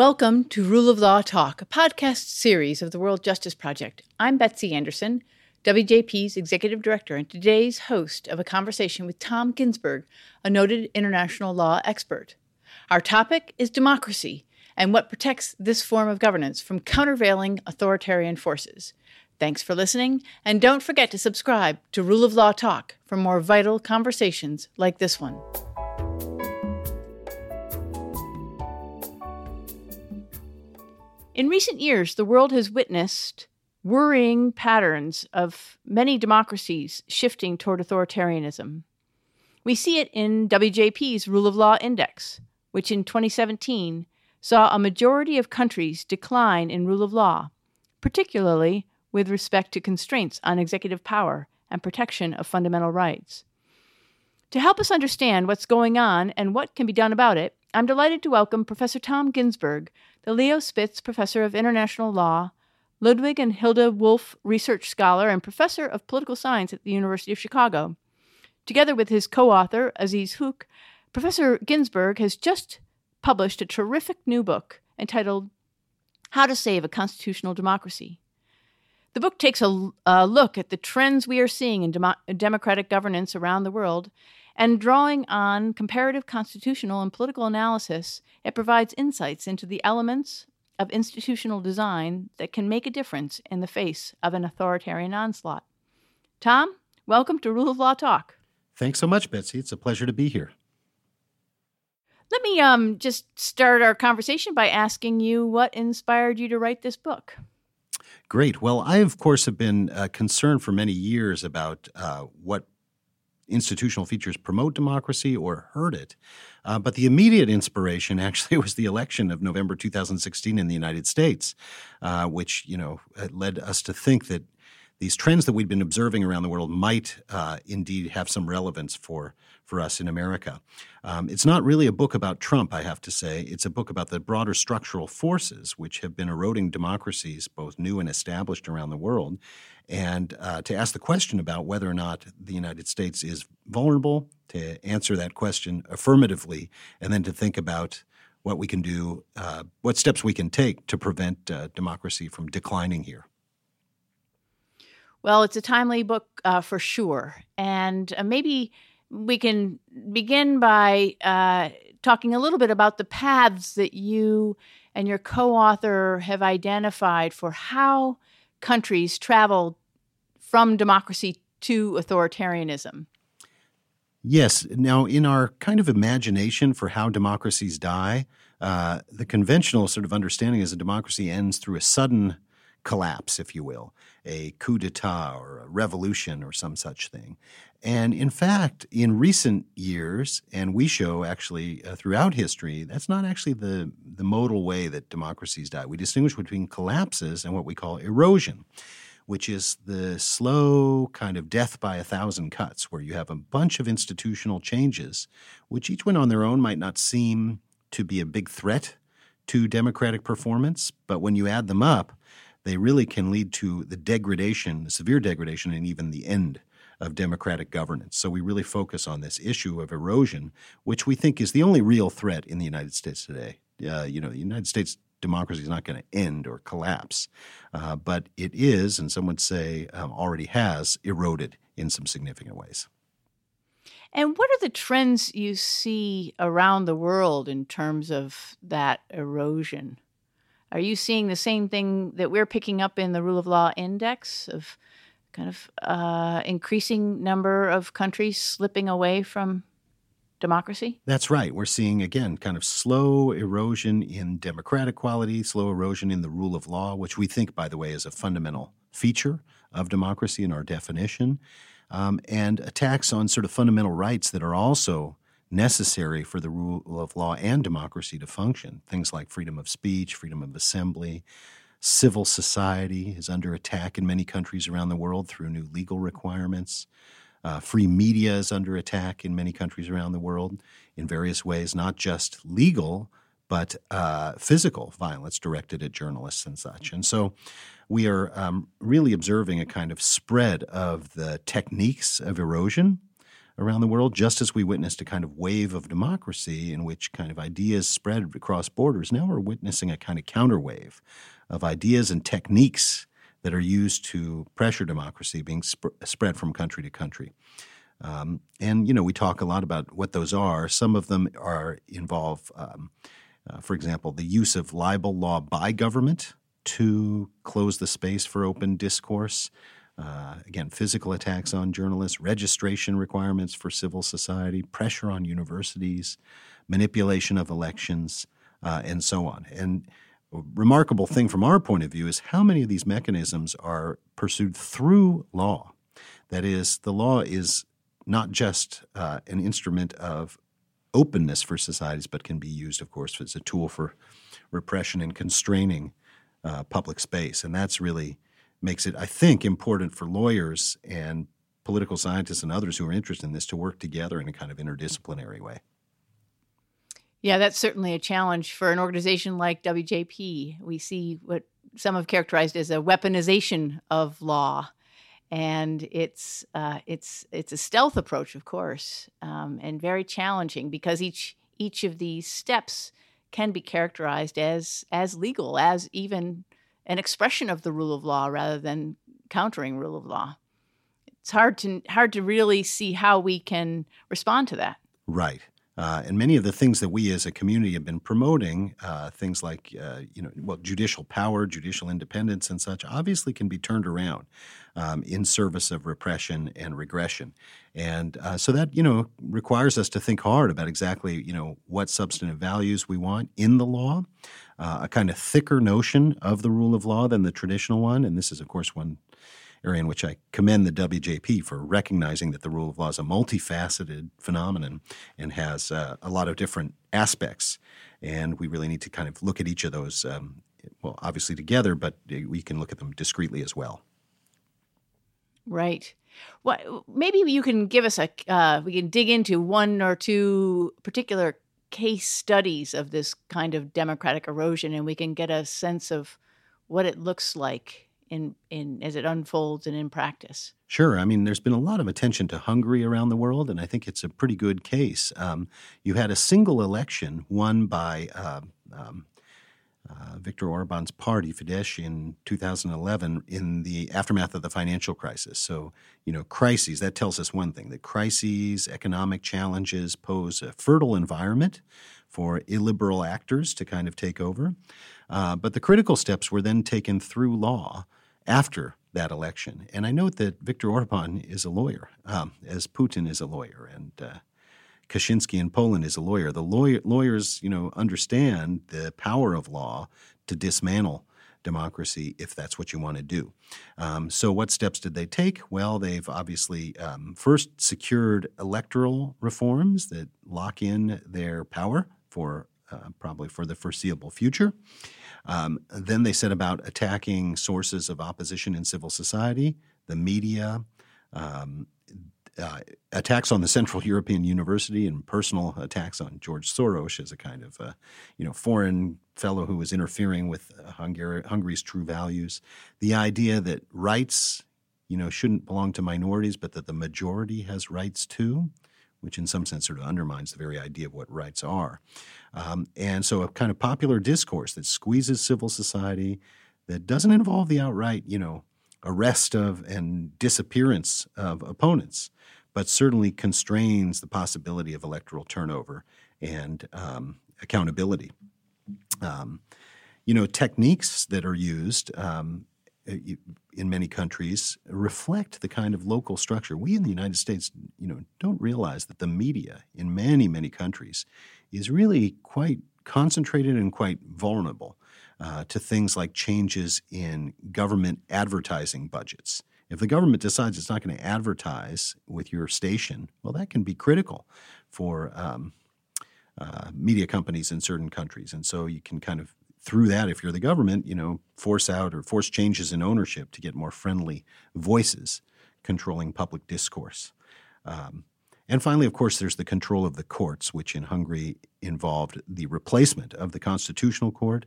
Welcome to Rule of Law Talk, a podcast series of the World Justice Project. I'm Betsy Anderson, WJP's Executive Director, and today's host of a conversation with Tom Ginsburg, a noted international law expert. Our topic is democracy and what protects this form of governance from countervailing authoritarian forces. Thanks for listening, and don't forget to subscribe to Rule of Law Talk for more vital conversations like this one. In recent years, the world has witnessed worrying patterns of many democracies shifting toward authoritarianism. We see it in WJP's Rule of Law Index, which in 2017 saw a majority of countries decline in rule of law, particularly with respect to constraints on executive power and protection of fundamental rights. To help us understand what's going on and what can be done about it, I'm delighted to welcome Professor Tom Ginsburg, the Leo Spitz Professor of International Law, Ludwig and Hilda Wolf Research Scholar, and Professor of Political Science at the University of Chicago. Together with his co author, Aziz Huq, Professor Ginsburg has just published a terrific new book entitled How to Save a Constitutional Democracy. The book takes a, a look at the trends we are seeing in demo- democratic governance around the world and drawing on comparative constitutional and political analysis, it provides insights into the elements of institutional design that can make a difference in the face of an authoritarian onslaught. Tom, welcome to Rule of Law Talk. Thanks so much, Betsy. It's a pleasure to be here. Let me um, just start our conversation by asking you what inspired you to write this book. Great. Well, I, of course, have been uh, concerned for many years about uh, what institutional features promote democracy or hurt it. Uh, but the immediate inspiration actually was the election of November 2016 in the United States, uh, which you know led us to think that these trends that we'd been observing around the world might uh, indeed have some relevance for for us in America. Um, it's not really a book about Trump, I have to say. It's a book about the broader structural forces which have been eroding democracies, both new and established around the world, and uh, to ask the question about whether or not the United States is vulnerable, to answer that question affirmatively, and then to think about what we can do, uh, what steps we can take to prevent uh, democracy from declining here. Well, it's a timely book uh, for sure. And uh, maybe we can begin by uh, talking a little bit about the paths that you and your co author have identified for how countries travel from democracy to authoritarianism. Yes. Now, in our kind of imagination for how democracies die, uh, the conventional sort of understanding is a democracy ends through a sudden collapse, if you will, a coup d'etat or a revolution or some such thing. And in fact, in recent years, and we show actually uh, throughout history, that's not actually the, the modal way that democracies die. We distinguish between collapses and what we call erosion, which is the slow kind of death by a thousand cuts, where you have a bunch of institutional changes, which each one on their own might not seem to be a big threat to democratic performance, but when you add them up, they really can lead to the degradation, the severe degradation, and even the end of democratic governance. So we really focus on this issue of erosion, which we think is the only real threat in the United States today. Uh, you know, the United States democracy is not going to end or collapse, uh, but it is, and some would say um, already has, eroded in some significant ways. And what are the trends you see around the world in terms of that erosion? Are you seeing the same thing that we're picking up in the rule of law index of kind of uh, increasing number of countries slipping away from democracy? That's right. We're seeing, again, kind of slow erosion in democratic quality, slow erosion in the rule of law, which we think, by the way, is a fundamental feature of democracy in our definition, um, and attacks on sort of fundamental rights that are also necessary for the rule of law and democracy to function. Things like freedom of speech, freedom of assembly. Civil society is under attack in many countries around the world through new legal requirements. Uh, free media is under attack in many countries around the world in various ways, not just legal, but uh, physical violence directed at journalists and such. And so we are um, really observing a kind of spread of the techniques of erosion around the world, just as we witnessed a kind of wave of democracy in which kind of ideas spread across borders. Now we're witnessing a kind of counterwave of ideas and techniques that are used to pressure democracy being sp- spread from country to country. Um, and you know, we talk a lot about what those are. Some of them are involve, um, uh, for example, the use of libel law by government to close the space for open discourse. Uh, again, physical attacks on journalists, registration requirements for civil society, pressure on universities, manipulation of elections, uh, and so on. And remarkable thing from our point of view is how many of these mechanisms are pursued through law. That is, the law is not just uh, an instrument of openness for societies, but can be used, of course, as a tool for repression and constraining uh, public space. And that's really makes it, I think, important for lawyers and political scientists and others who are interested in this to work together in a kind of interdisciplinary way. Yeah, that's certainly a challenge for an organization like WJP. We see what some have characterized as a weaponization of law, and it's uh, it's it's a stealth approach, of course, um, and very challenging because each each of these steps can be characterized as as legal, as even an expression of the rule of law rather than countering rule of law. It's hard to hard to really see how we can respond to that. Right. Uh, and many of the things that we as a community have been promoting, uh, things like uh, you know, well, judicial power, judicial independence, and such, obviously can be turned around um, in service of repression and regression. And uh, so that you know requires us to think hard about exactly you know what substantive values we want in the law, uh, a kind of thicker notion of the rule of law than the traditional one. And this is, of course, one area in which I commend the WJP for recognizing that the rule of law is a multifaceted phenomenon and has uh, a lot of different aspects. And we really need to kind of look at each of those, um, well, obviously together, but we can look at them discreetly as well. Right. Well, maybe you can give us a, uh, we can dig into one or two particular case studies of this kind of democratic erosion and we can get a sense of what it looks like in in as it unfolds and in practice. Sure. I mean, there's been a lot of attention to Hungary around the world, and I think it's a pretty good case. Um, you had a single election won by uh, um, uh, Viktor Orban's party, Fidesz, in 2011 in the aftermath of the financial crisis. So, you know, crises, that tells us one thing that crises, economic challenges pose a fertile environment for illiberal actors to kind of take over. Uh, but the critical steps were then taken through law after that election. And I note that Viktor Orban is a lawyer, um, as Putin is a lawyer, and uh, Kaczynski in Poland is a lawyer. The lawyer, lawyers, you know, understand the power of law to dismantle democracy if that's what you want to do. Um, so, what steps did they take? Well, they've obviously um, first secured electoral reforms that lock in their power for uh, probably for the foreseeable future. Um, then they set about attacking sources of opposition in civil society, the media, um, uh, attacks on the Central European University, and personal attacks on George Soros as a kind of uh, you know foreign fellow who was interfering with uh, Hungary, Hungary's true values. The idea that rights you know shouldn't belong to minorities, but that the majority has rights too which in some sense sort of undermines the very idea of what rights are. Um, and so a kind of popular discourse that squeezes civil society, that doesn't involve the outright, you know, arrest of and disappearance of opponents, but certainly constrains the possibility of electoral turnover and um, accountability. Um, you know, techniques that are used um, in many countries reflect the kind of local structure. We in the United States, you know, don't realize that the media in many many countries is really quite concentrated and quite vulnerable uh, to things like changes in government advertising budgets. If the government decides it's not going to advertise with your station, well, that can be critical for um, uh, media companies in certain countries, and so you can kind of through that, if you're the government, you know, force out or force changes in ownership to get more friendly voices controlling public discourse. Um, and finally, of course, there's the control of the courts, which in Hungary involved the replacement of the constitutional court,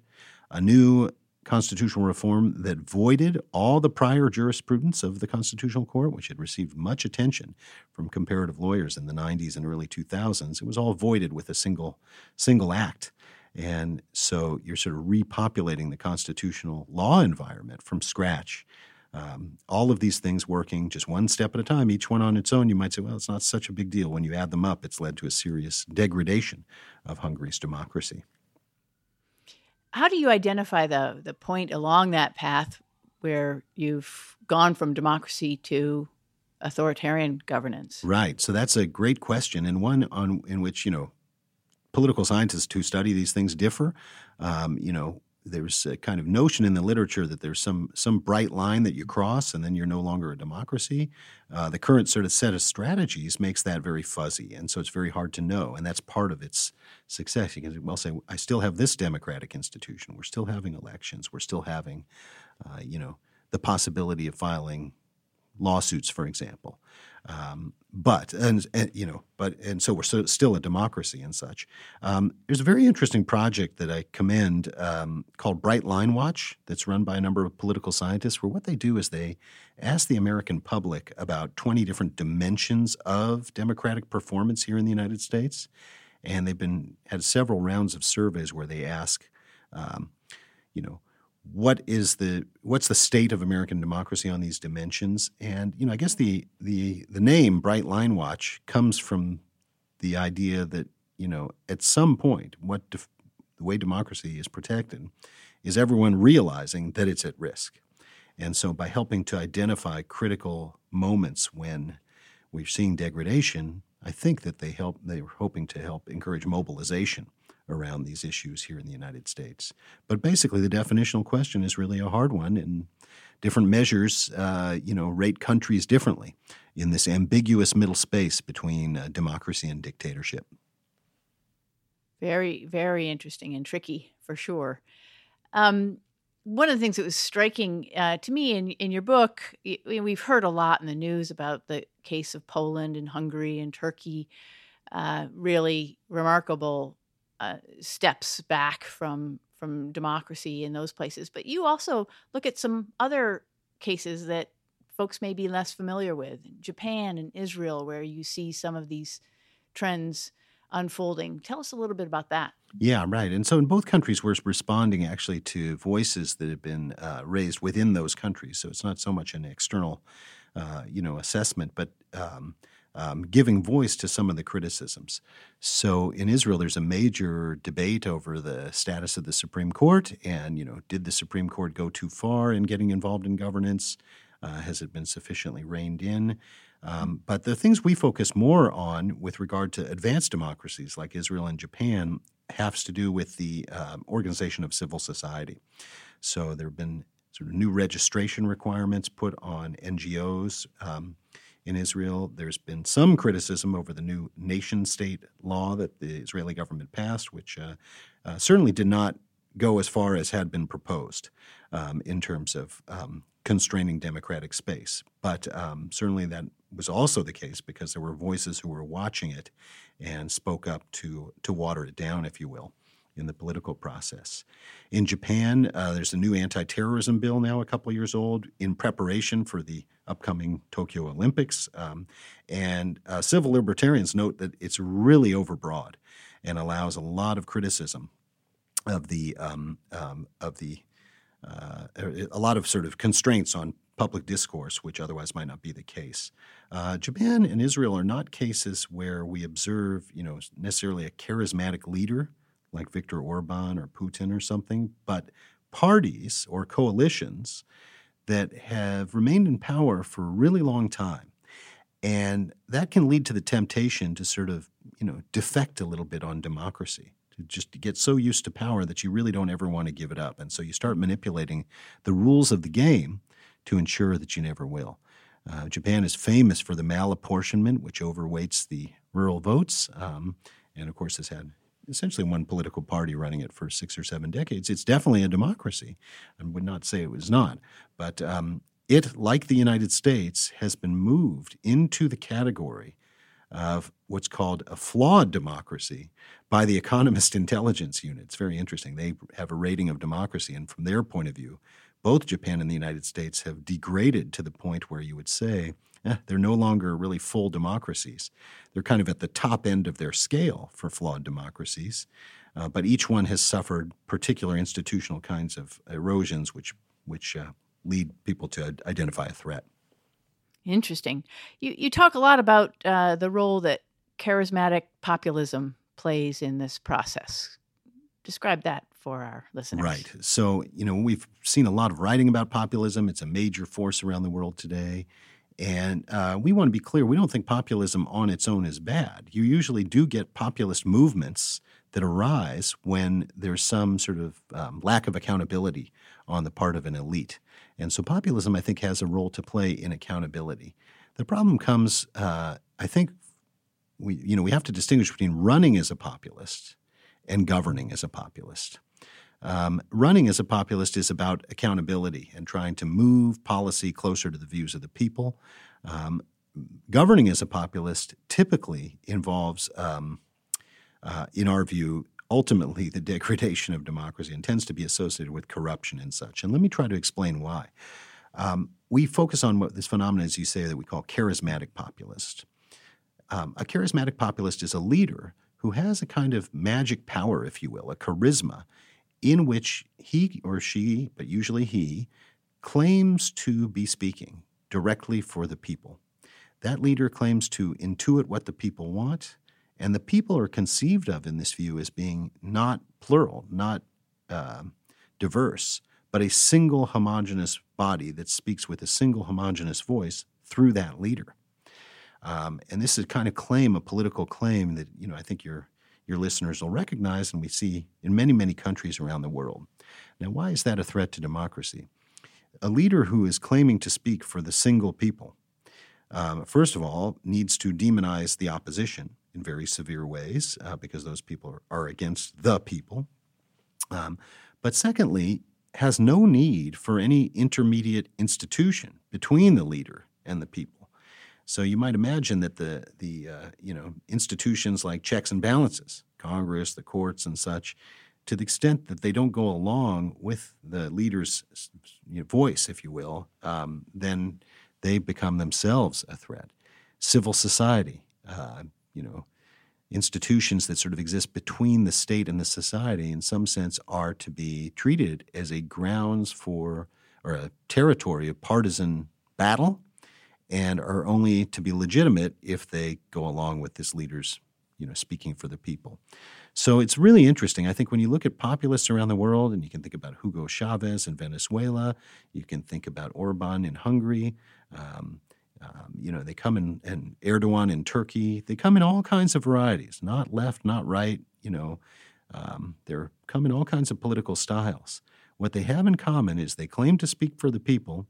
a new constitutional reform that voided all the prior jurisprudence of the Constitutional Court, which had received much attention from comparative lawyers in the 90s and early 2000s. It was all voided with a single single act. And so you're sort of repopulating the constitutional law environment from scratch. Um, all of these things working just one step at a time, each one on its own, you might say, well, it's not such a big deal. When you add them up, it's led to a serious degradation of Hungary's democracy. How do you identify the the point along that path where you've gone from democracy to authoritarian governance? Right. So that's a great question, and one on in which you know political scientists who study these things differ. Um, you know, there's a kind of notion in the literature that there's some some bright line that you cross and then you're no longer a democracy. Uh, the current sort of set of strategies makes that very fuzzy, and so it's very hard to know. And that's part of its success. You can well say, I still have this democratic institution. We're still having elections. We're still having, uh, you know, the possibility of filing lawsuits, for example. Um, but and, and, you know, but and so we're so, still a democracy and such. Um, there's a very interesting project that I commend um, called Bright Line Watch that's run by a number of political scientists. Where what they do is they ask the American public about 20 different dimensions of democratic performance here in the United States, and they've been had several rounds of surveys where they ask, um, you know what is the what's the state of American democracy on these dimensions? And you know, I guess the the the name Bright Line Watch comes from the idea that you know at some point what def- the way democracy is protected is everyone realizing that it's at risk. And so by helping to identify critical moments when we're seeing degradation, I think that they help they were hoping to help encourage mobilization around these issues here in the United States. But basically, the definitional question is really a hard one, and different measures, uh, you know, rate countries differently in this ambiguous middle space between uh, democracy and dictatorship. Very, very interesting and tricky for sure. Um, one of the things that was striking uh, to me in, in your book, we've heard a lot in the news about the case of Poland and Hungary and Turkey, uh, really remarkable uh, steps back from from democracy in those places. But you also look at some other cases that folks may be less familiar with, Japan and Israel, where you see some of these trends unfolding. Tell us a little bit about that. Yeah, right. And so in both countries, we're responding actually to voices that have been uh, raised within those countries. So it's not so much an external, uh, you know, assessment, but um, um, giving voice to some of the criticisms. So in Israel, there's a major debate over the status of the Supreme Court, and you know, did the Supreme Court go too far in getting involved in governance? Uh, has it been sufficiently reined in? Um, but the things we focus more on with regard to advanced democracies like Israel and Japan has to do with the uh, organization of civil society. So there have been sort of new registration requirements put on NGOs. Um, in Israel. There's been some criticism over the new nation state law that the Israeli government passed, which uh, uh, certainly did not go as far as had been proposed um, in terms of um, constraining democratic space. But um, certainly that was also the case because there were voices who were watching it and spoke up to, to water it down, if you will in the political process. In Japan, uh, there's a new anti terrorism bill now, a couple years old, in preparation for the upcoming Tokyo Olympics. Um, and uh, civil libertarians note that it's really overbroad and allows a lot of criticism of the um, um, of the uh, a lot of sort of constraints on public discourse, which otherwise might not be the case. Uh, Japan and Israel are not cases where we observe, you know, necessarily a charismatic leader like Viktor Orban or Putin or something, but parties or coalitions that have remained in power for a really long time. And that can lead to the temptation to sort of, you know, defect a little bit on democracy, to just get so used to power that you really don't ever want to give it up. And so you start manipulating the rules of the game to ensure that you never will. Uh, Japan is famous for the malapportionment, which overweights the rural votes, um, and of course has had essentially one political party running it for six or seven decades. It's definitely a democracy. I would not say it was not. But um, it, like the United States, has been moved into the category of what's called a flawed democracy by the Economist Intelligence Unit. It's very interesting. They have a rating of democracy, and from their point of view, both Japan and the United States have degraded to the point where you would say they're no longer really full democracies. They're kind of at the top end of their scale for flawed democracies, uh, but each one has suffered particular institutional kinds of erosions, which which uh, lead people to identify a threat. Interesting. You you talk a lot about uh, the role that charismatic populism plays in this process. Describe that for our listeners. Right. So, you know, we've seen a lot of writing about populism. It's a major force around the world today. And uh, we want to be clear we don't think populism on its own is bad. You usually do get populist movements that arise when there's some sort of um, lack of accountability on the part of an elite. And so populism, I think, has a role to play in accountability. The problem comes, uh, I think, we you know we have to distinguish between running as a populist and governing as a populist. Um, running as a populist is about accountability and trying to move policy closer to the views of the people. Um, governing as a populist typically involves, um, uh, in our view, ultimately the degradation of democracy and tends to be associated with corruption and such. And let me try to explain why. Um, we focus on what this phenomenon, as you say, that we call charismatic populist. Um, a charismatic populist is a leader who has a kind of magic power, if you will, a charisma, in which he or she, but usually he, claims to be speaking directly for the people. That leader claims to intuit what the people want and the people are conceived of in this view as being not plural, not uh, diverse, but a single homogenous body that speaks with a single homogenous voice through that leader. Um, and this is kind of claim, a political claim that you know I think your your listeners will recognize, and we see in many many countries around the world. Now, why is that a threat to democracy? A leader who is claiming to speak for the single people, um, first of all, needs to demonize the opposition in very severe ways uh, because those people are, against the people. Um, but secondly, has no need for any intermediate institution between the leader and the people. So you might imagine that the the uh, you know institutions like checks and balances, Congress, the courts, and such, to the extent that they don't go along with the leader's you know, voice, if you will, um, then they become themselves a threat. Civil society, uh, you know, institutions that sort of exist between the state and the society, in some sense, are to be treated as a grounds for or a territory of partisan battle and are only to be legitimate if they go along with this leader's you know speaking for the people so it's really interesting i think when you look at populists around the world and you can think about hugo chavez in venezuela you can think about orban in hungary um, um, you know, they come in, and Erdogan in Turkey. They come in all kinds of varieties, not left, not right. You know, um, they're come in all kinds of political styles. What they have in common is they claim to speak for the people,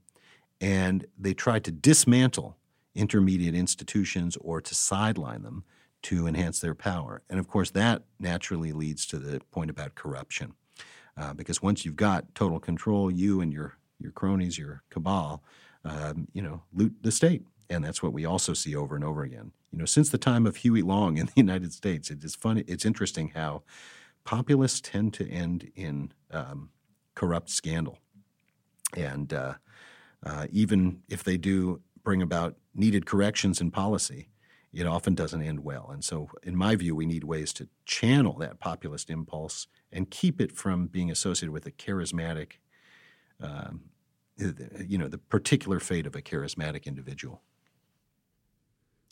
and they try to dismantle intermediate institutions or to sideline them to enhance their power. And of course, that naturally leads to the point about corruption, uh, because once you've got total control, you and your your cronies, your cabal, um, you know, loot the state. And that's what we also see over and over again. You know, since the time of Huey Long in the United States, it is funny. It's interesting how populists tend to end in um, corrupt scandal, and uh, uh, even if they do bring about needed corrections in policy, it often doesn't end well. And so, in my view, we need ways to channel that populist impulse and keep it from being associated with a charismatic um, you know the particular fate of a charismatic individual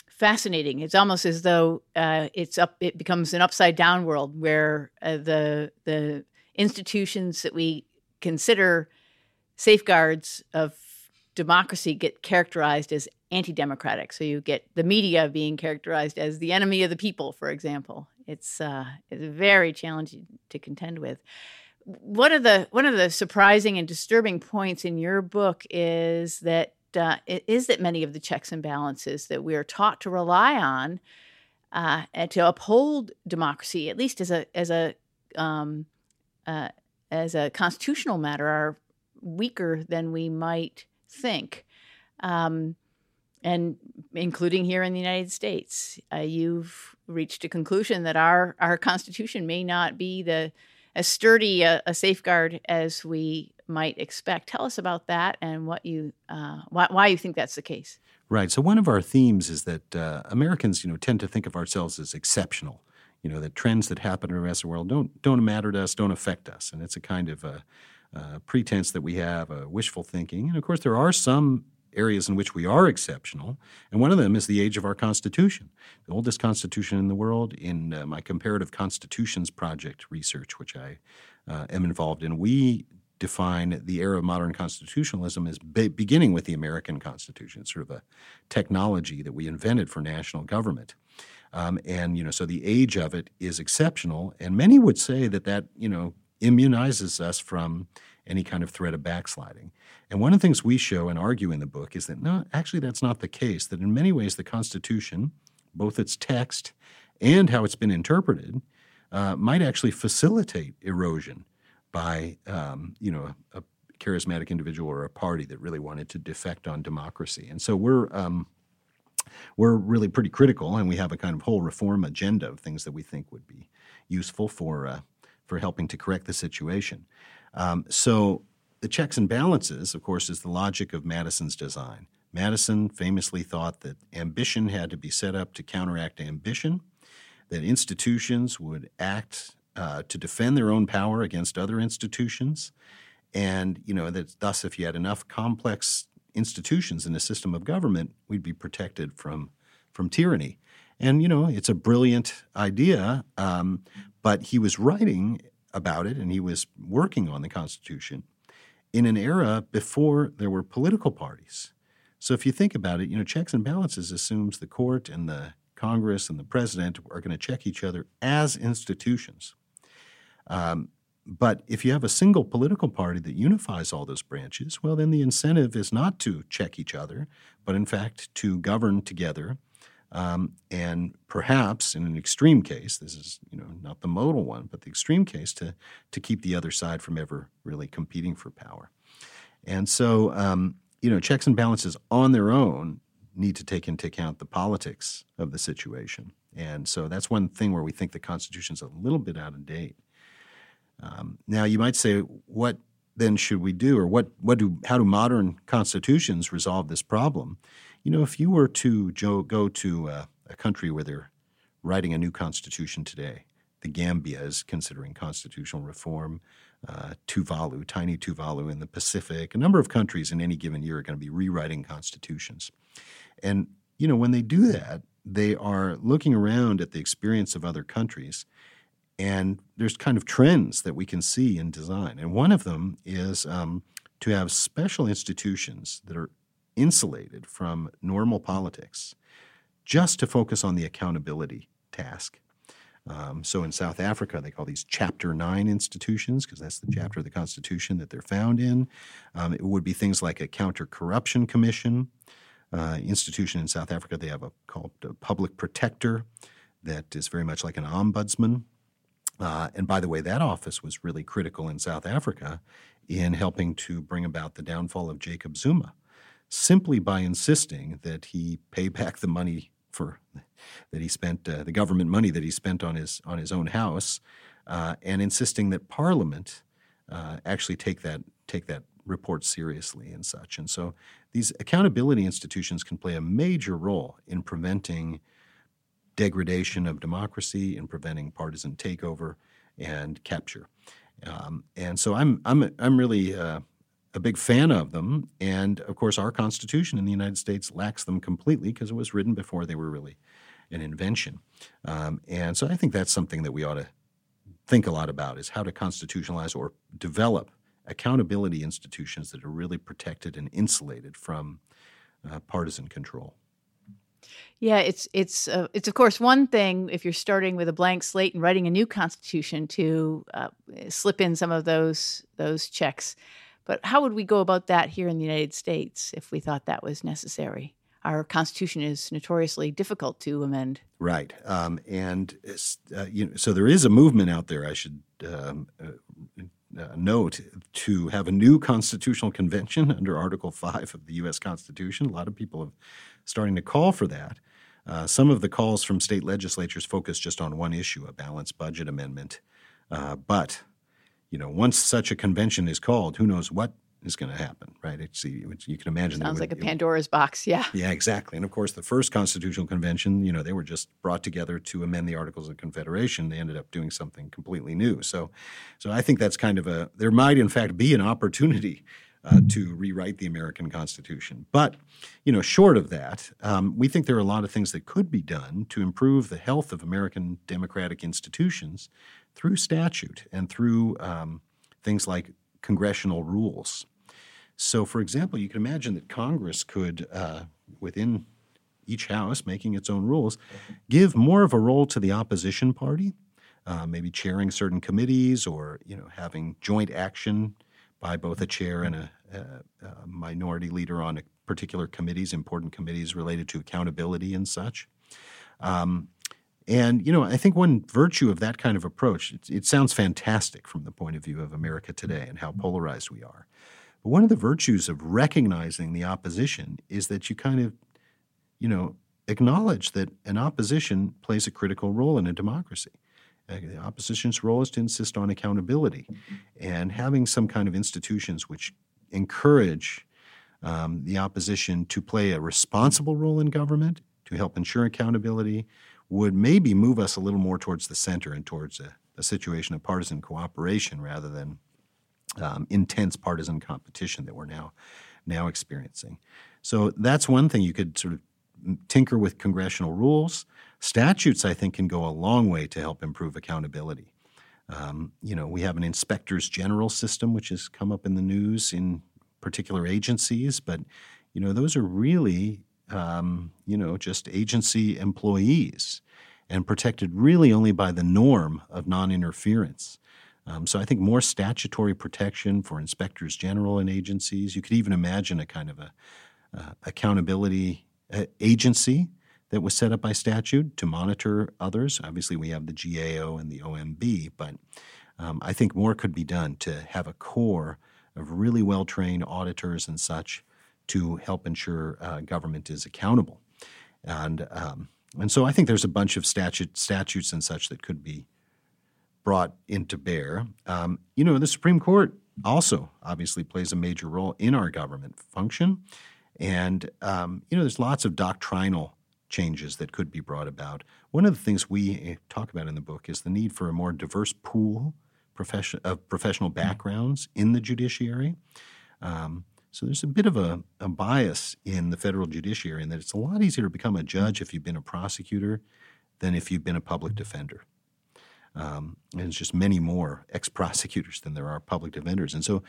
fascinating it's almost as though uh, it's up it becomes an upside down world where uh, the the institutions that we consider safeguards of democracy get characterized as anti-democratic. So you get the media being characterized as the enemy of the people for example. It's uh, it's very challenging to contend with. One of the one of the surprising and disturbing points in your book is that uh, is that many of the checks and balances that we are taught to rely on uh, and to uphold democracy, at least as a as a um, uh, as a constitutional matter, are weaker than we might think. Um, and including here in the United States, uh, you've reached a conclusion that our our Constitution may not be the as sturdy a, a, safeguard as we might expect. Tell us about that and what you uh, why, why you think that's the case. Right. So one of our themes is that uh, Americans, you know, tend to think of ourselves as exceptional. You know, that trends that happen in the rest of the world don't don't matter to us, don't affect us, and it's a kind of a, a pretense that we have, a wishful thinking. And of course, there are some areas in which we are exceptional, and one of them is the age of our Constitution, the oldest Constitution in the world. In uh, my comparative constitutions project research, which I uh, am involved in, we define the era of modern constitutionalism as be- beginning with the American Constitution. Sort of a technology that we invented for national government. Um, and you know, so the age of it is exceptional, and many would say that that you know immunizes us from any kind of threat of backsliding. And one of the things we show and argue in the book is that no, actually, that's not the case. That in many ways, the Constitution, both its text and how it's been interpreted, uh, might actually facilitate erosion by, um, you know, a, a, charismatic individual or a party that really wanted to defect on democracy. And so we're um, we're really pretty critical, and we have a kind of whole reform agenda of things that we think would be useful for uh, for helping to correct the situation. Um, so the checks and balances, of course, is the logic of Madison's design. Madison famously thought that ambition had to be set up to counteract ambition, that institutions would act uh, to defend their own power against other institutions, and you know that thus, if you had enough complex institutions in a system of government, we'd be protected from from tyranny. And you know, it's a brilliant idea, um, but he was writing about it and he was working on the Constitution in an era before there were political parties. So if you think about it, you know, checks and balances assumes the court and the Congress and the president are going to check each other as institutions. Um, but if you have a single political party that unifies all those branches, well, then the incentive is not to check each other, but in fact to govern together um, and perhaps, in an extreme case, this is you know not the modal one, but the extreme case to to keep the other side from ever really competing for power. And so, um, you know, checks and balances on their own need to take into account the politics of the situation. And so that's one thing where we think the Constitution is a little bit out of date. Um, now, you might say, what then should we do, or what what do how do modern constitutions resolve this problem? You know, if you were to go to uh, a country where they're writing a new constitution today, the Gambia is considering constitutional reform. Uh, Tuvalu, tiny Tuvalu in the Pacific, a number of countries in any given year are going to be rewriting constitutions. And, you know, when they do that, they are looking around at the experience of other countries, and there's kind of trends that we can see in design. And one of them is um, to have special institutions that are insulated from normal politics just to focus on the accountability task. Um, so in South Africa, they call these Chapter 9 institutions because that's the chapter of the Constitution that they're found in. Um, it would be things like a counter corruption commission. Uh, institution in South Africa, they have a called a public protector that is very much like an ombudsman. Uh, and by the way, that office was really critical in South Africa in helping to bring about the downfall of Jacob Zuma simply by insisting that he pay back the money for that he spent, uh, the government money that he spent on his on his own house, uh, and insisting that Parliament uh, actually take that take that report seriously and such. And so these accountability institutions can play a major role in preventing degradation of democracy, in preventing partisan takeover and capture. Um, and so I'm I'm I'm really uh, a big fan of them. And of course, our Constitution in the United States lacks them completely because it was written before they were really an invention. Um, and so I think that's something that we ought to think a lot about is how to constitutionalize or develop accountability institutions that are really protected and insulated from uh, partisan control. Yeah, it's it's uh, it's of course one thing if you're starting with a blank slate and writing a new constitution to uh, slip in some of those those checks. But how would we go about that here in the United States if we thought that was necessary? Our Constitution is notoriously difficult to amend. Right, um, and uh, you know, so there is a movement out there. I should um, uh, uh, note to have a new constitutional convention under Article 5 of the U.S. Constitution. A lot of people are starting to call for that. Uh, some of the calls from state legislatures focus just on one issue, a balanced budget amendment. Uh, but, you know, once such a convention is called, who knows what is going to happen, right? It's, it's, you can imagine. Sounds would, like a Pandora's box, yeah. Yeah, exactly. And of course, the first Constitutional Convention, you know, they were just brought together to amend the Articles of Confederation. They ended up doing something completely new. So, so I think that's kind of a. There might, in fact, be an opportunity uh, to rewrite the American Constitution. But, you know, short of that, um, we think there are a lot of things that could be done to improve the health of American democratic institutions through statute and through um, things like congressional rules. So, for example, you can imagine that Congress could, uh, within each house making its own rules, give more of a role to the opposition party, uh, maybe chairing certain committees or you know having joint action by both a chair and a, a, a minority leader on particular committees, important committees related to accountability and such. Um, and you know, I think one virtue of that kind of approach, it, it sounds fantastic from the point of view of America today and how polarized we are. But one of the virtues of recognizing the opposition is that you kind of, you know, acknowledge that an opposition plays a critical role in a democracy. Uh, the opposition's role is to insist on accountability and having some kind of institutions which encourage um, the opposition to play a responsible role in government to help ensure accountability would maybe move us a little more towards the center and towards a, a situation of partisan cooperation rather than um, intense partisan competition that we're now now experiencing. So that's one thing you could sort of tinker with congressional rules. Statutes, I think, can go a long way to help improve accountability. Um, you know, we have an inspectors general system, which has come up in the news in particular agencies, but you know, those are really um, you know just agency employees and protected really only by the norm of non-interference. Um, so I think more statutory protection for inspectors general and agencies. You could even imagine a kind of a uh, accountability uh, agency that was set up by statute to monitor others. Obviously, we have the GAO and the OMB, but um, I think more could be done to have a core of really well trained auditors and such to help ensure uh, government is accountable. And um, and so I think there's a bunch of statute statutes and such that could be brought into bear. Um, you know, the Supreme Court also obviously plays a major role in our government function. And, um, you know, there's lots of doctrinal changes that could be brought about. One of the things we eh, talk about in the book is the need for a more diverse pool profession, of professional backgrounds in the judiciary. Um, so there's a bit of a, a, bias in the federal judiciary in that it's a lot easier to become a judge if you've been a prosecutor than if you've been a public defender. Um, and it's just many more ex prosecutors than there are public defenders. And so,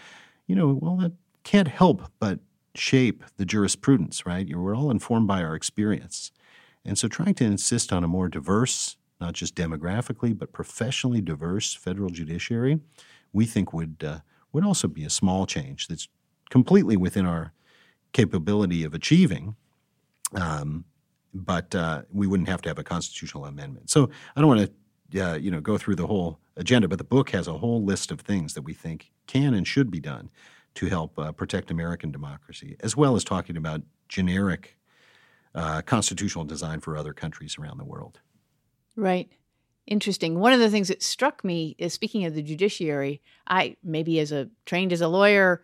you know, well, that can't help but shape the jurisprudence, right? We're all informed by our experience. And so, trying to insist on a more diverse, not just demographically, but professionally diverse federal judiciary, we think would, uh, would also be a small change that's completely within our capability of achieving. Um, but uh, we wouldn't have to have a constitutional amendment. So I don't want to uh, you know go through the whole agenda, but the book has a whole list of things that we think can and should be done to help uh, protect American democracy, as well as talking about generic uh, constitutional design for other countries around the world. Right. Interesting. One of the things that struck me is speaking of the judiciary, I maybe as a trained as a lawyer,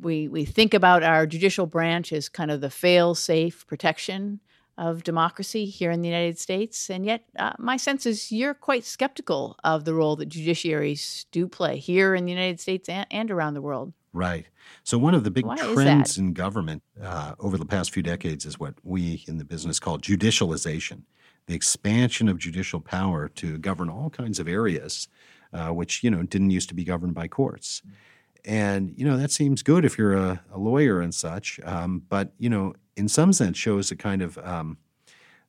we we think about our judicial branch as kind of the fail safe protection of democracy here in the United States. And yet, uh, my sense is you're quite skeptical of the role that judiciaries do play here in the United States and, and around the world. Right. So, one of the big Why trends in government uh, over the past few decades is what we in the business call judicialization the expansion of judicial power to govern all kinds of areas, uh, which, you know, didn't used to be governed by courts. And, you know, that seems good if you're a, a lawyer and such. Um, but, you know, in some sense shows a kind of um,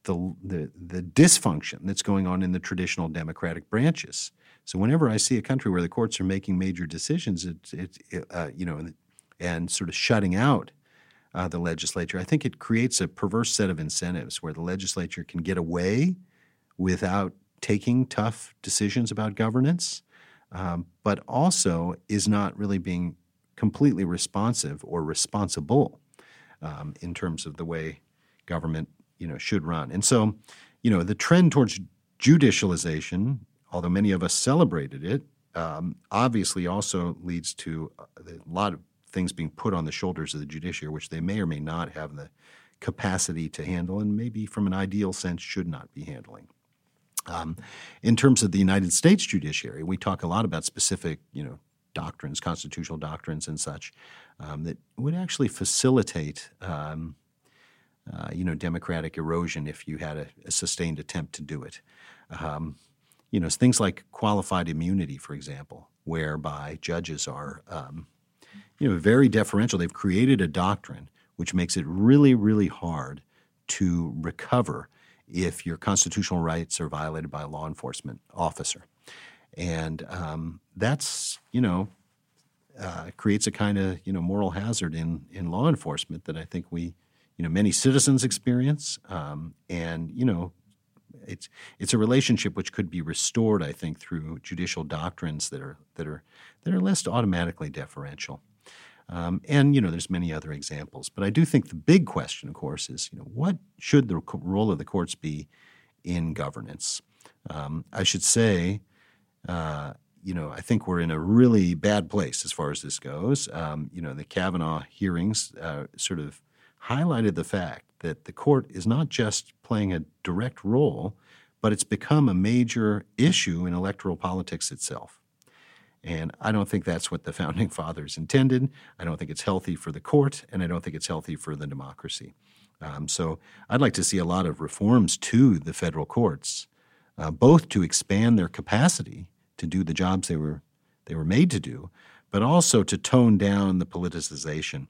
the, the, the dysfunction that's going on in the traditional democratic branches. So whenever I see a country where the courts are making major decisions, it, it, it uh, you know, and sort of shutting out uh, the legislature, I think it creates a perverse set of incentives where the legislature can get away without taking tough decisions about governance. Um, but also is not really being completely responsive or responsible um, in terms of the way government you know should run. And so, you know, the trend towards judicialization, although many of us celebrated it, um, obviously also leads to a lot of things being put on the shoulders of the judiciary, which they may or may not have the capacity to handle, and maybe from an ideal sense should not be handling. Um, in terms of the United States judiciary, we talk a lot about specific, you know, doctrines, constitutional doctrines, and such um, that would actually facilitate, um, uh, you know, democratic erosion if you had a, a sustained attempt to do it. Um, you know, things like qualified immunity, for example, whereby judges are, um, you know, very deferential. They've created a doctrine which makes it really, really hard to recover if your constitutional rights are violated by a law enforcement officer. And um, that's, you know, uh, creates a kind of, you know, moral hazard in, in law enforcement that I think we, you know, many citizens experience. Um, and, you know, it's it's a relationship which could be restored, I think, through judicial doctrines that are that are that are less automatically deferential. Um, and you know, there's many other examples, but I do think the big question, of course, is you know what should the role of the courts be in governance? Um, I should say, uh, you know, I think we're in a really bad place as far as this goes. Um, you know, the Kavanaugh hearings uh, sort of highlighted the fact that the court is not just playing a direct role, but it's become a major issue in electoral politics itself. And I don't think that's what the founding fathers intended. I don't think it's healthy for the court, and I don't think it's healthy for the democracy. Um, so I'd like to see a lot of reforms to the federal courts, uh, both to expand their capacity to do the jobs they were they were made to do, but also to tone down the politicization.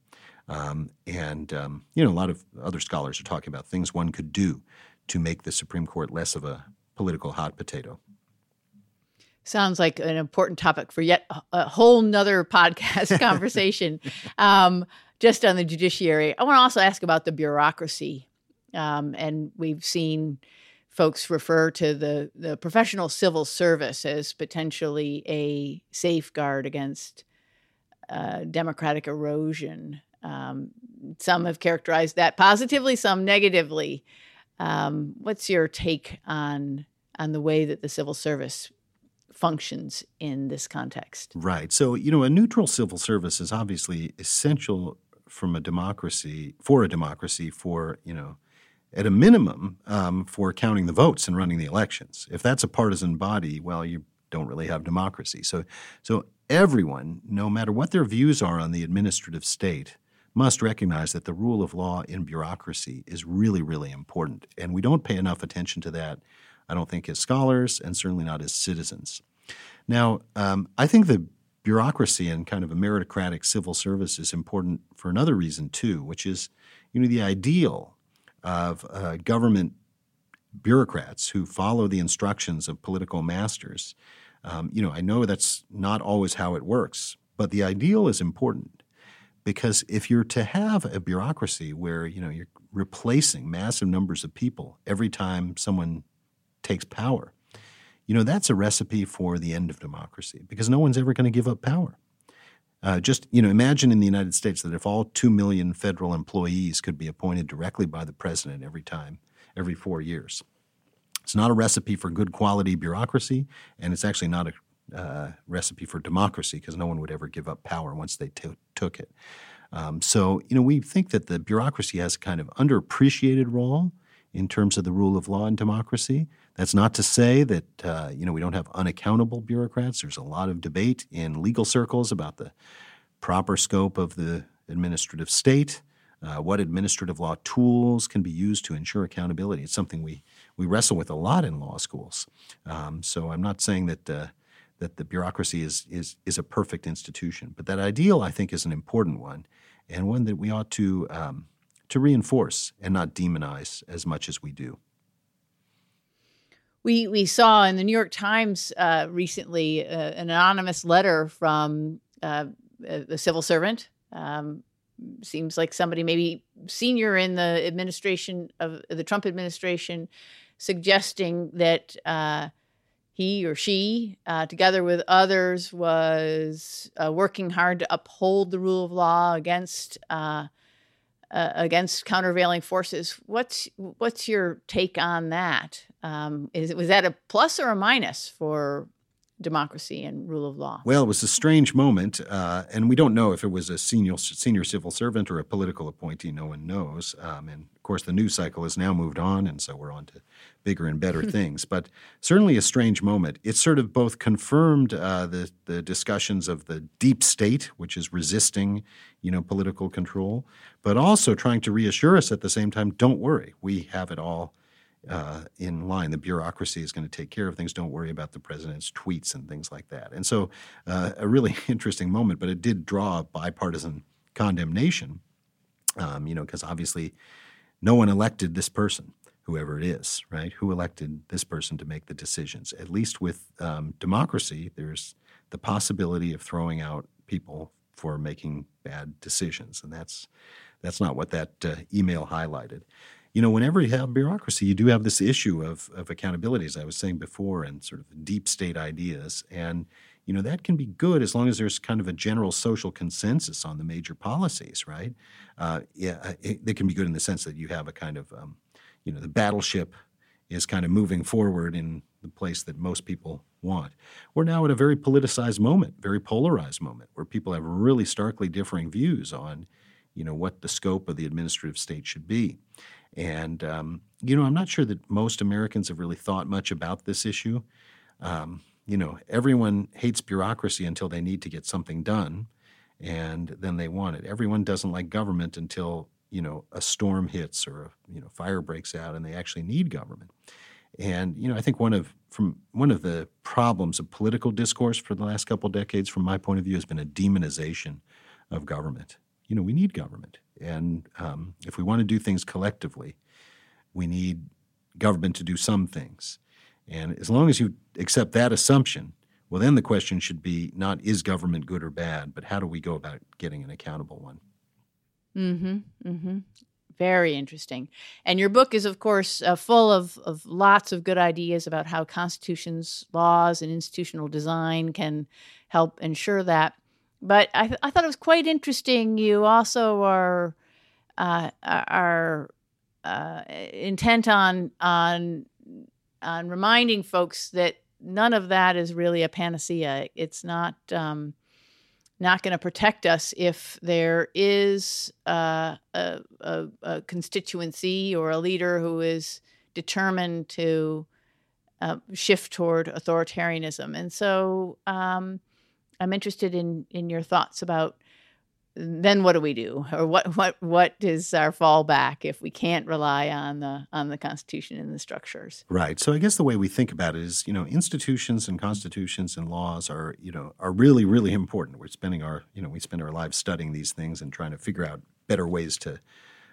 Um, and um, you know, a lot of other scholars are talking about things one could do to make the Supreme Court less of a political hot potato. Sounds like an important topic for yet a whole nother podcast conversation. um, just on the judiciary, I want to also ask about the bureaucracy. Um, and we've seen folks refer to the, the professional civil service as potentially a safeguard against uh, democratic erosion. Um, some have characterized that positively, some negatively. Um, what's your take on on the way that the civil service functions in this context. Right. So, you know, a neutral civil service is obviously essential from a democracy, for a democracy, for, you know, at a minimum, um, for counting the votes and running the elections. If that's a partisan body, well, you don't really have democracy. So, so everyone, no matter what their views are on the administrative state, must recognize that the rule of law in bureaucracy is really, really important. And we don't pay enough attention to that I don't think as scholars, and certainly not as citizens. Now, um, I think the bureaucracy and kind of a meritocratic civil service is important for another reason too, which is, you know, the ideal of uh, government bureaucrats who follow the instructions of political masters. Um, you know, I know that's not always how it works, but the ideal is important because if you're to have a bureaucracy where you know you're replacing massive numbers of people every time someone takes power. You know, that's a recipe for the end of democracy because no one's ever going to give up power. Uh, just, you know, imagine in the United States that if all 2 million federal employees could be appointed directly by the president every time, every four years. It's not a recipe for good quality bureaucracy, and it's actually not a uh, recipe for democracy because no one would ever give up power once they t- took it. Um, so, you know, we think that the bureaucracy has a kind of underappreciated role in terms of the rule of law and democracy. That's not to say that uh, you know we don't have unaccountable bureaucrats. There's a lot of debate in legal circles about the proper scope of the administrative state, uh, what administrative law tools can be used to ensure accountability. It's something we we wrestle with a lot in law schools. Um, so I'm not saying that. Uh, that the bureaucracy is, is, is a perfect institution. But that ideal, I think, is an important one and one that we ought to, um, to reinforce and not demonize as much as we do. We we saw in the New York Times uh, recently uh, an anonymous letter from uh, a, civil servant. Um, seems like somebody maybe senior in the administration of the Trump administration, suggesting that uh, he or she, uh, together with others, was uh, working hard to uphold the rule of law against against countervailing forces. What's what's your take on that? Um, is was that a plus or a minus for democracy and rule of law? Well, it was a strange moment, uh, and we don't know if it was a senior senior civil servant or a political appointee. No one knows. Um, and course, the news cycle has now moved on, and so we're on to bigger and better things. But certainly a strange moment. It sort of both confirmed uh, the the discussions of the deep state, which is resisting, you know, political control, but also trying to reassure us at the same time. Don't worry, we have it all uh, in line. The bureaucracy is going to take care of things. Don't worry about the president's tweets and things like that. And so, uh, a really interesting moment, but it did draw bipartisan condemnation. Um, you know, because obviously, no one elected this person, whoever it is, right? Who elected this person to make the decisions? At least with um, democracy, there's the possibility of throwing out people for making bad decisions, and that's that's not what that uh, email highlighted you know, whenever you have bureaucracy, you do have this issue of, of accountability, as I was saying before, and sort of deep state ideas. And, you know, that can be good as long as there's kind of a general social consensus on the major policies, right? Uh, yeah, it, it, can be good in the sense that you have a kind of, um, you know, the battleship is kind of moving forward in the place that most people want. We're now at a very politicized moment, very polarized moment, where people have really starkly differing views on, you know, what the scope of the administrative state should be. And, um, you know, I'm not sure that most Americans have really thought much about this issue. Um, you know, everyone hates bureaucracy until they need to get something done, and then they want it. Everyone doesn't like government until, you know, a storm hits or a, you know, fire breaks out and they actually need government. And, you know, I think one of from one of the problems of political discourse for the last couple of decades, from my point of view, has been a demonization of government. You know, we need government. And um, if we want to do things collectively, we need government to do some things. And as long as you accept that assumption, well, then the question should be not is government good or bad, but how do we go about getting an accountable one? Mm-hmm. Mm-hmm. Very interesting. And your book is, of course, uh, full of, of lots of good ideas about how constitutions, laws, and institutional design can help ensure that. But I, th- I thought it was quite interesting. You also are uh, are uh, intent on on on reminding folks that none of that is really a panacea. It's not um, not going to protect us if there is uh, a, a, a, constituency or a leader who is determined to uh, shift toward authoritarianism. And so um, I'm interested in in your thoughts about then what do we do? Or what what what is our fallback if we can't rely on the on the constitution and the structures? Right. So i guess the way we think about it is you know institutions and constitutions and laws are you know are really really important. We're spending our you know we spend our lives studying these things and trying to figure out better ways to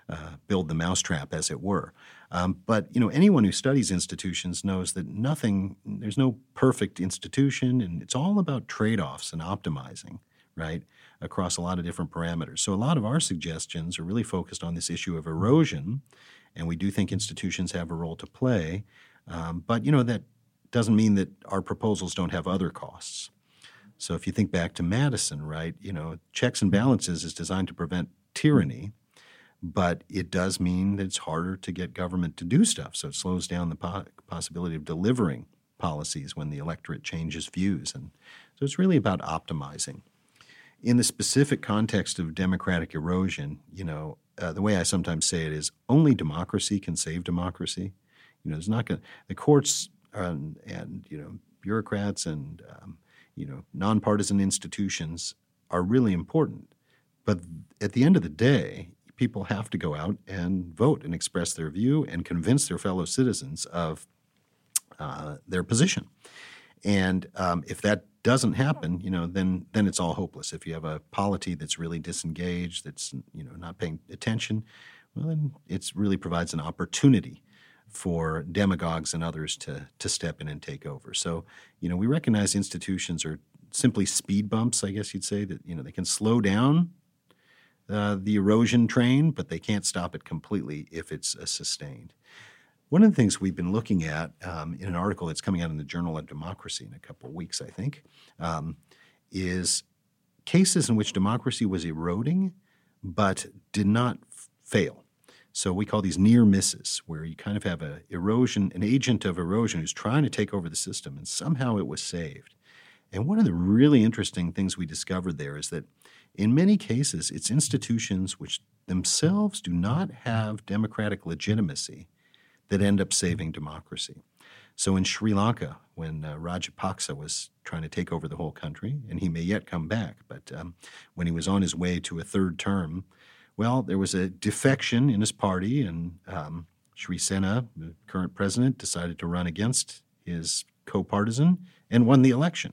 uh, build the mousetrap as it were. Um, but you know, anyone who studies institutions knows that nothing, there's no perfect institution, and it's all about trade-offs and optimizing, right, across a lot of different parameters. So a lot of our suggestions are really focused on this issue of erosion, and we do think institutions have a role to play. Um, but you know that doesn't mean that our proposals don't have other costs. So if you think back to Madison, right, you know, checks and balances is designed to prevent tyranny but it does mean that it's harder to get government to do stuff. So it slows down the po- possibility of delivering policies when the electorate changes views. And so it's really about optimizing. In the specific context of democratic erosion, you know, uh, the way I sometimes say it is only democracy can save democracy. You know, it's not going the courts and, and, you know bureaucrats and um, you know nonpartisan institutions are really important, but at the end of the day, people have to go out and vote and express their view and convince their fellow citizens of uh, their position. And um, if that doesn't happen, you know, then then it's all hopeless. If you have a polity that's really disengaged, that's you know not paying attention, well, then it really provides an opportunity for demagogues and others to to step in and take over. So, you know, we recognize institutions are simply speed bumps, I guess you'd say that you know they can slow down uh, the erosion train, but they can't stop it completely if it's uh, sustained. One of the things we've been looking at um, in an article that's coming out in the Journal of Democracy in a couple of weeks, I think, um, is cases in which democracy was eroding but did not f- fail. So we call these near misses, where you kind of have a erosion, an agent of erosion who's trying to take over the system, and somehow it was saved. And one of the really interesting things we discovered there is that in many cases, it's institutions which themselves do not have democratic legitimacy that end up saving democracy. So in Sri Lanka, when uh, Rajapaksa was trying to take over the whole country, and he may yet come back, but um, when he was on his way to a third term, well, there was a defection in his party, and um, Sirisena, the current president, decided to run against his co partisan and won the election.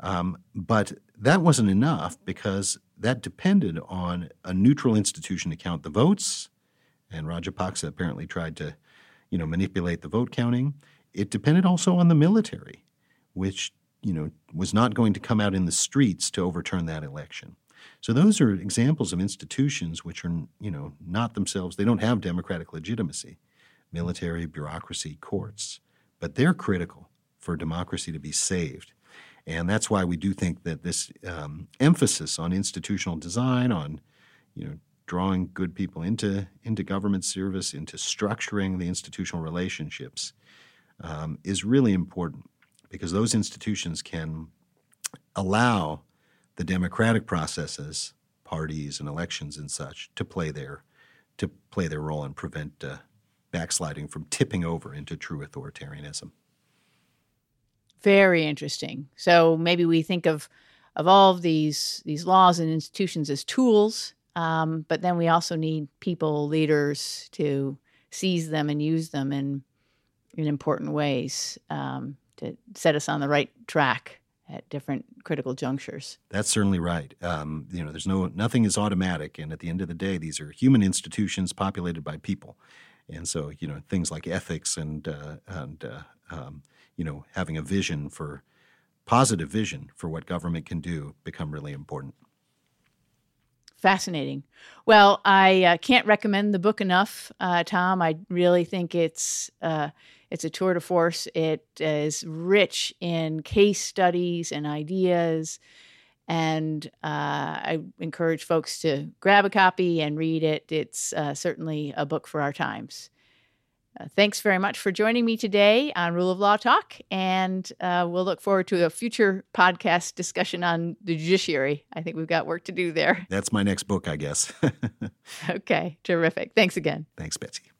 Um, but that wasn't enough because that depended on a neutral institution to count the votes, and Rajapaksa apparently tried to you know, manipulate the vote counting. It depended also on the military, which, you know, was not going to come out in the streets to overturn that election. So those are examples of institutions which are, you know, not themselves, they don't have democratic legitimacy. Military, bureaucracy, courts, but they're critical for democracy to be saved. And that's why we do think that this um, emphasis on institutional design, on you know drawing good people into into government service, into structuring the institutional relationships, um, is really important because those institutions can allow the democratic processes, parties and elections and such, to play their to play their role and prevent uh, backsliding from tipping over into true authoritarianism. Very interesting. So maybe we think of of all of these these laws and institutions as tools um, but then we also need people, leaders, to seize them and use them in in important ways um, to set us on the right track at different critical junctures. That's certainly right. Um, you know, there's no nothing is automatic, and at the end of the day, these are human institutions populated by people, and so you know things like ethics and uh, and uh, um, you know having a vision for positive vision for what government can do become really important. Fascinating. Well, I uh, can't recommend the book enough, uh, Tom. I really think it's uh, it's a tour de force. It is rich in case studies and ideas, and uh, I encourage folks to grab a copy and read it. It's uh, certainly a book for our times. Uh, thanks very much for joining me today on Rule of Law Talk, and uh, we'll look forward to a future podcast discussion on the judiciary. I think we've got work to do there. That's my next book, I guess. okay, terrific. Thanks again. Thanks, Betsy.